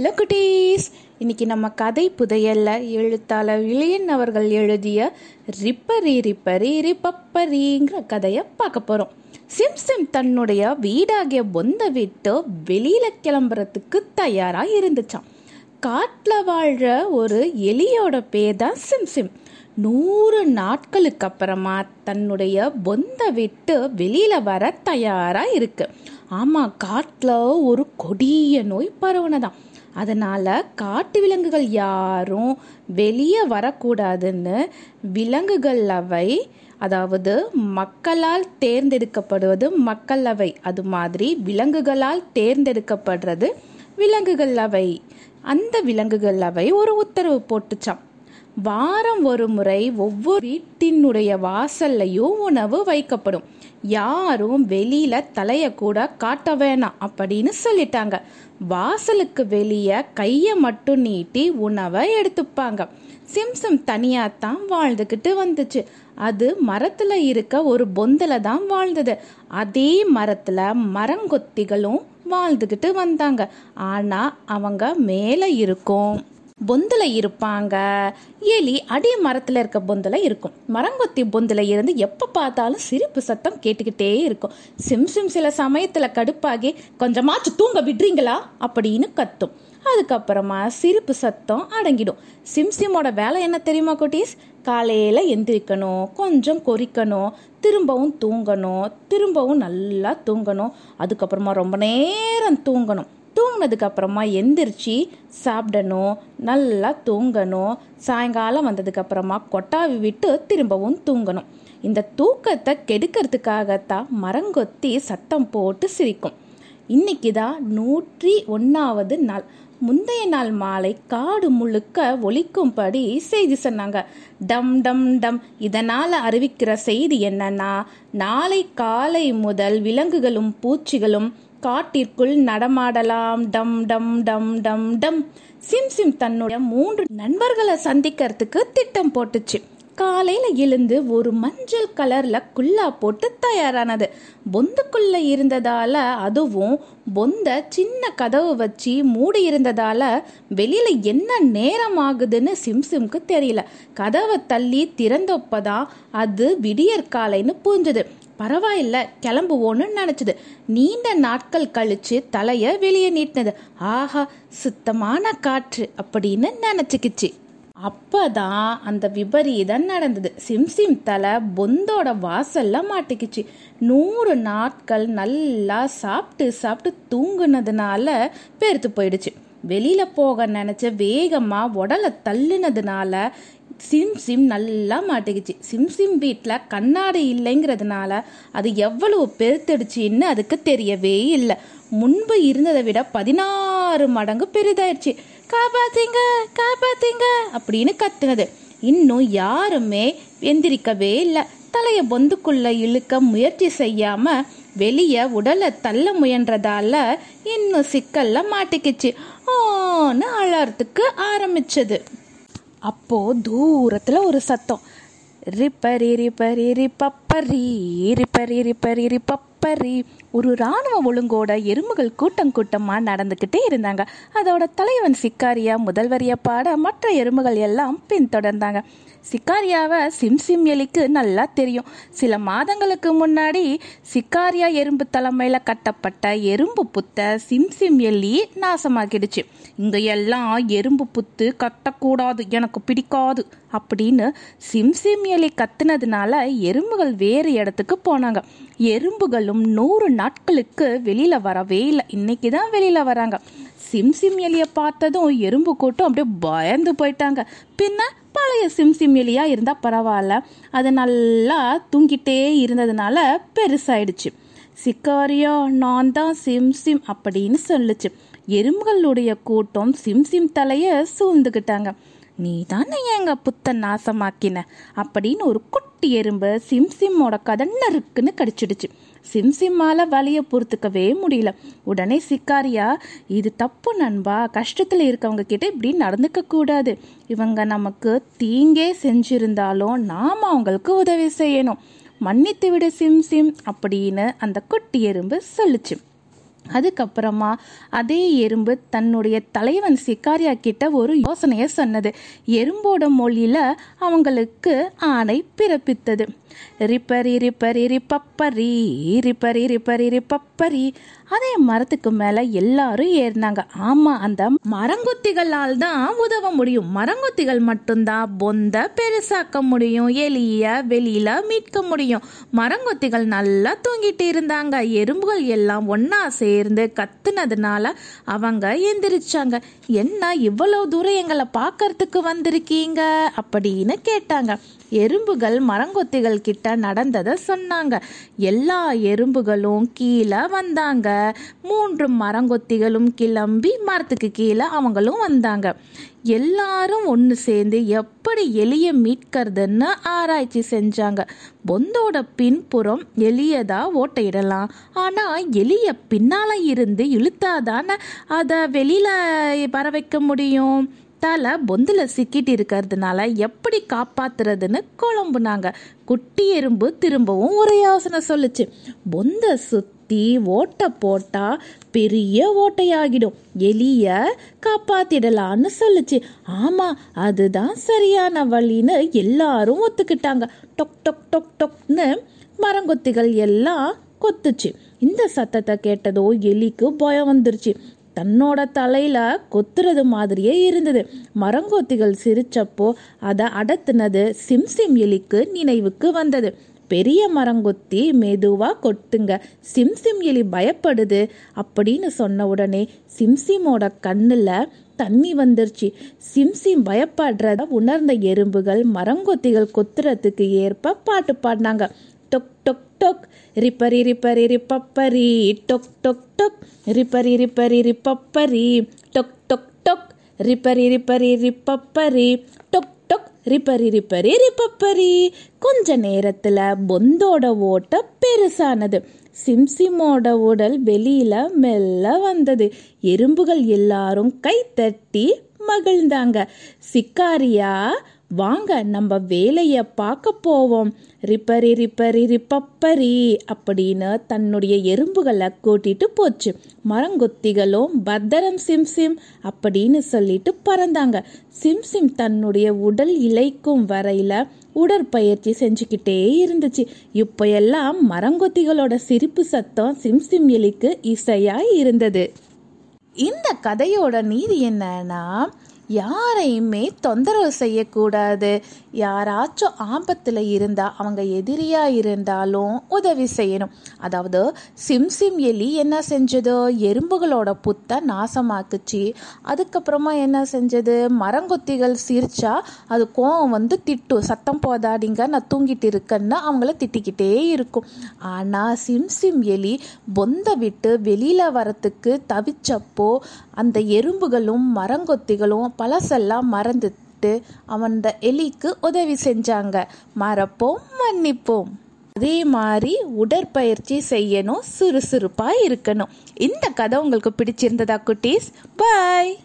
Hello குட்டீஸ் இன்னைக்கு நம்ம கதை புதையல்ல. எழுத்தாளர் இளையன் அவர்கள் எழுதிய ரிப்பரி ரிப்பரி ரிப்பப்பரிங்கிற கதையை பார்க்க போறோம். சிம் சிம் தன்னுடைய வீடாகிய பொந்த விட்டு வெளியில கிளம்புறதுக்கு தயாரா இருந்துச்சாம். காட்டில் வாழ்ற ஒரு எலியோட பேர் தான் சிம் சிம் நூறு நாட்களுக்கு அப்புறமா தன்னுடைய பொந்த விட்டு வெளியில வர தயாரா இருக்கு. ஆமாம் காட்டில் ஒரு கொடிய நோய் பரவுனதாம். அதனால் காட்டு விலங்குகள் யாரும் வெளியே வரக்கூடாதுன்னு விலங்குகள் அவை அதாவது மக்களால் தேர்ந்தெடுக்கப்படுவது மக்கள் அவை. அது மாதிரி விலங்குகளால் தேர்ந்தெடுக்கப்படுறது விலங்குகள் அவை. அந்த விலங்குகள் அவை ஒரு உத்தரவு போட்டுச்சாம். வாரம் ஒரு முறை ஒவ்வொரு வீட்டினுடைய வாசல்லையும் உணவு வைக்கப்படும். யாரும் வெளியில தலைய கூட காட்ட வேணாம் அப்படின்னு சொல்லிட்டாங்க. வாசலுக்கு வெளியே கைய மட்டும் நீட்டி உணவை எடுத்துப்பாங்க. சிம்சம் தனியா தான் வாழ்ந்துக்கிட்டு வந்துச்சு. அது மரத்துல இருக்க ஒரு பொந்தல தான் வாழ்ந்தது. அதே மரத்துல மரங்கொத்திகளும் வாழ்ந்துக்கிட்டு வந்தாங்க. ஆனா அவங்க மேல இருக்கும். பொந்தில் இருப்பாங்க. எலி அடி மரத்தில் இருக்க பொந்தில் இருக்கும். மரங்கொத்தி பொந்தில் இருந்து எப்போ பார்த்தாலும் சிரிப்பு சத்தம் கேட்டுக்கிட்டே இருக்கும். சிம் சிம் சில சமயத்தில் கடுப்பாகி கொஞ்சமாச்சு தூங்க விடுறீங்களா? அப்படின்னு கத்தும். அதுக்கப்புறமா சிரிப்பு சத்தம் அடங்கிடும். சிம்சிமோட வேலை என்ன தெரியுமா குட்டீஸ்? காலையில் எந்திரிக்கணும் கொஞ்சம் கொறிக்கணும் திரும்பவும் தூங்கணும் திரும்பவும் நல்லா தூங்கணும். அதுக்கப்புறமா ரொம்ப நேரம் தூங்கணும். தூங்கினதுக்கு அப்புறமா எந்திரிச்சு சாப்பிடணும் நல்லா தூங்கணும். சாயங்காலம் வந்ததுக்கு அப்புறமா கொட்டாவி விட்டு திரும்பவும் தூங்கணும். இந்த தூக்கத்தை கெடுக்கிறதுக்காகத்தான் மரங்கொத்தி சத்தம் போட்டு சிரிக்கும். இன்னைக்கு தான் நூற்றி ஒன்றாவது நாள். முந்தைய நாள் மாலை காடு முழுக்க ஒழிக்கும்படி செய்தி சொன்னாங்க. டம் டம் டம். இதனால் அறிவிக்கிற செய்தி என்னன்னா நாளை காலை முதல் விலங்குகளும் பூச்சிகளும் காட்டிற்குள் நடமாடலாம். டம் டம் டம் டம் டம். சிம் சிம் தன்னுடைய மூன்று நண்பர்களை சந்திக்கிறதுக்கு திட்டம் போட்டுச்சு. காலையில எழுந்து ஒரு மஞ்சள் கலர்ல குல்லா போட்டு தயாரானது. பொந்துக்குள்ள இருந்ததால அதுவும் பொந்த சின்ன கதவு வச்சு மூடி இருந்ததால வெளியில என்ன நேரம் ஆகுதுன்னு சிம்சிம்க்கு தெரியல. கதவை தள்ளி திறந்தப்பதான் அது விடியற் காலைன்னு பரவாயில்ல கிளம்புவோன்னு நினைச்சது. நீண்ட நாட்கள் கழிச்சு தலைய வெளியே நீட்டினது. ஆஹா சுத்தமான காற்று அப்படின்னு நினைச்சுக்கிச்சு. அப்பதான் அந்த விபரீதம் நடந்தது. சிம்சிம் தலை பொந்தோட வாசல்ல மாட்டிக்கிச்சு. நூறு நாட்கள் நல்லா சாப்பிட்டு சாப்பிட்டு தூங்குனதுனால பெருத்து போயிடுச்சு. வெளியில போக நினைச்ச வேகமா உடலை தள்ளுனதுனால சிம் சிம் நல்லா மாட்டிக்கிச்சு. சிம் சிம் வீட்டில் கண்ணாடி இல்லைங்கிறதுனால அது எவ்வளவு பெருத்தடிச்சின்னு அதுக்கு தெரியவே இல்லை. முன்பு இருந்ததை விட பதினாறு மடங்கு பெரிதாயிடுச்சு காப்பாத்தீங்க காப்பாத்தீங்க அப்படின்னு கத்துனது. இன்னும் யாருமே எந்திரிக்கவே இல்லை. தலையை பொந்துக்குள்ள இழுக்க முயற்சி செய்யாம வெளியே உடலை தள்ள முயன்றதால இன்னும் சிக்கல்ல மாட்டிக்கிச்சு. ஓன்னு அழறதுக்கு ஆரம்பிச்சது. அப்போது தூரத்தில் ஒரு சத்தம். ரிப்பரி ரிப்பரி ரிப்பப்பரி ரிப்பரி ரிப்பரி ரிப்பப்பரி. ஒரு ராணுவ ஒழுங்கோட எறும்புகள் கூட்டம் கூட்டமா நடந்துக்கிட்டே இருந்தாங்க. அதோட தலைவன் சிக்காரியா முதல்வரிய பாட மற்ற எறும்புகள் எல்லாம் பின்தொடர்ந்தாங்க. சிக்காரியாவை சிம்சிம் எலிக்கு நல்லா தெரியும். சில மாதங்களுக்கு முன்னாடி சிக்காரியா எறும்பு தலைமையில கட்டப்பட்ட எறும்பு புத்த சிம்சிம் எலி நாசமாக்கிடுச்சு இங்க எல்லாம் எறும்பு புத்து கட்டக்கூடாது எனக்கு பிடிக்காது அப்படின்னு சிம்சிம் எலி கத்துனதுனால எறும்புகள் வேறு இடத்துக்கு போனாங்க. எறும்புகளும் நூறு நாட்களுக்கு வெளியில் வரவே இல்லை. இன்னைக்கு தான் வெளியில் வராங்க. சிம்சிம் எலியை பார்த்ததும் எறும்பு கூட்டம் அப்படியே பயந்து போயிட்டாங்க. பின்ன பழைய சிம்சிம் எலியா இருந்தால் பரவாயில்ல. அது நல்லா தூங்கிட்டே இருந்ததுனால பெருசாயிடுச்சு. சிக்காரியா நான் தான் சிம்சிம் அப்படின்னு சொல்லுச்சு. எறும்புகளுடைய கூட்டம் சிம்சிம் தலையை சூழ்ந்துக்கிட்டாங்க நீ தானே எங்க புத்த நாசமாக்கின? அப்படின்னு ஒரு குட்டி எறும்பு சிம்சிம்மோட கதன்ன இருக்குன்னு கடிச்சிடுச்சு. சிம்சிம்மால வலிய பொறுத்துக்கவே முடியல. உடனே சிக்காரியா இது தப்பு நண்பா கஷ்டத்துல இருக்கவங்க கிட்ட இப்படி நடந்துக்க கூடாது. இவங்க நமக்கு தீங்கே செஞ்சிருந்தாலும் நாம அவங்களுக்கு உதவி செய்யணும். மன்னித்து விடு சிம் சிம் அப்படின்னு அந்த குட்டி எறும்பு சொல்லுச்சு. அதுக்கப்புறமா அதே எறும்பு தன்னுடைய தலைவன் சிக்காரியா கிட்ட ஒரு யோசனையை சொன்னது. எறும்போட மொழியில அவங்களுக்கு ஆணை பிறப்பித்தது. ரிப்பரி ரிப்பரி ரிப்பப்பரி ரிப்பரி ரிப்பரி ரிப்பப்பரி. அதே மரத்துக்கு மேல எல்லாரும் ஏறினாங்க. ஆமா அந்த மரங்கொத்திகளால் தான் உதவ முடியும். மரங்கொத்திகள் மட்டும்தான் பொந்த பெருசாக்க முடியும். எலிய வெளியில மீட்க முடியும். மரங்கொத்திகள் நல்லா தூங்கிட்டு இருந்தாங்க. எறும்புகள் எல்லாம் ஒன்னா சேர்ந்து கத்துனதுனால அவங்க எந்திரிச்சாங்க. என்ன இவ்வளவு தூரம் எங்களை பார்க்கறதுக்கு வந்திருக்கீங்க? அப்படின்னு கேட்டாங்க. எறும்புகள் மரங்கொத்திகள் கிட்ட நடந்ததை சொன்னாங்க. எல்லா எறும்புகளும் கீழே வந்தாங்க. மூன்று மரங்கொத்திகளும் கிளம்பி மரத்துக்கு கீழே அவங்களும் வந்தாங்க. எல்லாரும் ஒன்று சேர்ந்து எப்படி எலியை மீட்கிறதுன்னு ஆராய்ச்சி செஞ்சாங்க. பொந்தோட பின்புறம் எலியதா ஓட்டையிடலாம். ஆனால் எலியை பின்னால இருந்து இழுத்தாதானே அதை வெளியில் வர வைக்க முடியும்? தலை பொந்துல சிக்கிட்டு இருக்கிறதுனால எப்படி காப்பாத்துறதுன்னு குழம்புனாங்க. குட்டி எறும்பு திரும்பவும் ஒரு யோசனை சொல்லுச்சு. பொந்த சுத்தி ஓட்டை போட்டா பெரிய ஓட்டையாகிடும். எலிய காப்பாத்திடலான்னு சொல்லுச்சு. ஆமா அதுதான் சரியான வழின்னு எல்லாரும் ஒத்துக்கிட்டாங்க. டொக் டொக் டொக் டொக்னு மரங்கொத்திகள் எல்லாம் கொத்துச்சு. இந்த சத்தத்தை கேட்டதோ எலிக்கு பயம் வந்துருச்சு. தன்னோட தலையில கொத்துறது மாதிரியே இருந்தது. மரங்கொத்திகள் சிரிச்சப்போ அதை அடத்துனது சிம்சிம் எலிக்கு நினைவுக்கு வந்தது. பெரிய மரங்கொத்தி மெதுவா கொட்டுங்க சிம்சிம் எலி பயப்படுது அப்படின்னு சொன்ன உடனே சிம்சிமோட கண்ணுல தண்ணி வந்துருச்சு. சிம்சிம் பயப்படுறத உணர்ந்த எறும்புகள் மரங்கொத்திகள் கொத்துறதுக்கு ஏற்ப பாட்டு பாடினாங்க. டொக் டொக் டொக். ரிப்பரி ரிப்பரி ரிப்பப்பரி. டொக் டொக் டொக். ரிப்பரி ரிப்பரி ரிப்பப்பரி. டொக் டொக் டொக். ரிப்பரி ரிப்பரி ரிப்பப்பரி. டொக் டொக். ரிப்பரி ரிப்பரி ரிப்பப்பரி. கொஞ்ச நேரத்தில் பொந்தோட ஓட்ட பெருசானது. சிம்சிமோட உடல் வெளியில மெல்ல வந்தது. எறும்புகள் எல்லாரும் கை தட்டி மகிழ்ந்தாங்க. சிக்காரியா வாங்க நம்ம வேலைய பார்க்க போவோம். ரிப்பரி ரிப்பரி ரிப்பப்பரி அப்படின்னு தன்னுடைய எறும்புகளை கூட்டிட்டு போச்சு. மரங்கொத்திகளும் பத்தரம் சிம் சிம் அப்படின்னு சொல்லிட்டு பறந்தாங்க. சிம் தன்னுடைய உடல் இலைக்கும் வரையில உடற்பயிற்சி செஞ்சுக்கிட்டே இருந்துச்சு. இப்போ எல்லாம் மரங்கொத்திகளோட சிரிப்பு சத்தம் சிம் சிம் எலிக்கு இசையா இருந்தது. இந்த கதையோட நீதி என்னன்னா யாரையுமே தொந்தரவு செய்யக்கூடாது. யாராச்சும் ஆபத்தில் இருந்தால் அவங்க எதிரியாக இருந்தாலும் உதவி செய்யணும். அதாவது சிம்சிம் எலி என்ன செஞ்சது? எறும்புகளோட புத்தை நாசமாக்குச்சு. அதுக்கப்புறமா என்ன செஞ்சது? மரங்கொத்திகள் சிரிச்சா அது கோவம் வந்து திட்டும் சத்தம் போதாடிங்க நான் தூங்கிட்டு இருக்கேன்னு அவங்கள திட்டிக்கிட்டே இருக்கும். ஆனால் சிம்சிம் எலி பொந்த விட்டு வெளியில் வரத்துக்கு தவிச்சப்போ அந்த எறும்புகளும் மரங்கொத்திகளும் பழசெல்லாம் மறந்துட்டு அவன் எலிக்கு உதவி செஞ்சாங்க. மறப்போம் மன்னிப்போம். அதே மாதிரி உடற்பயிற்சி செய்யணும் சுறுசுறுப்பாக இருக்கணும். இந்த கதை உங்களுக்கு பிடிச்சிருந்ததா குட்டீஸ்? பாய்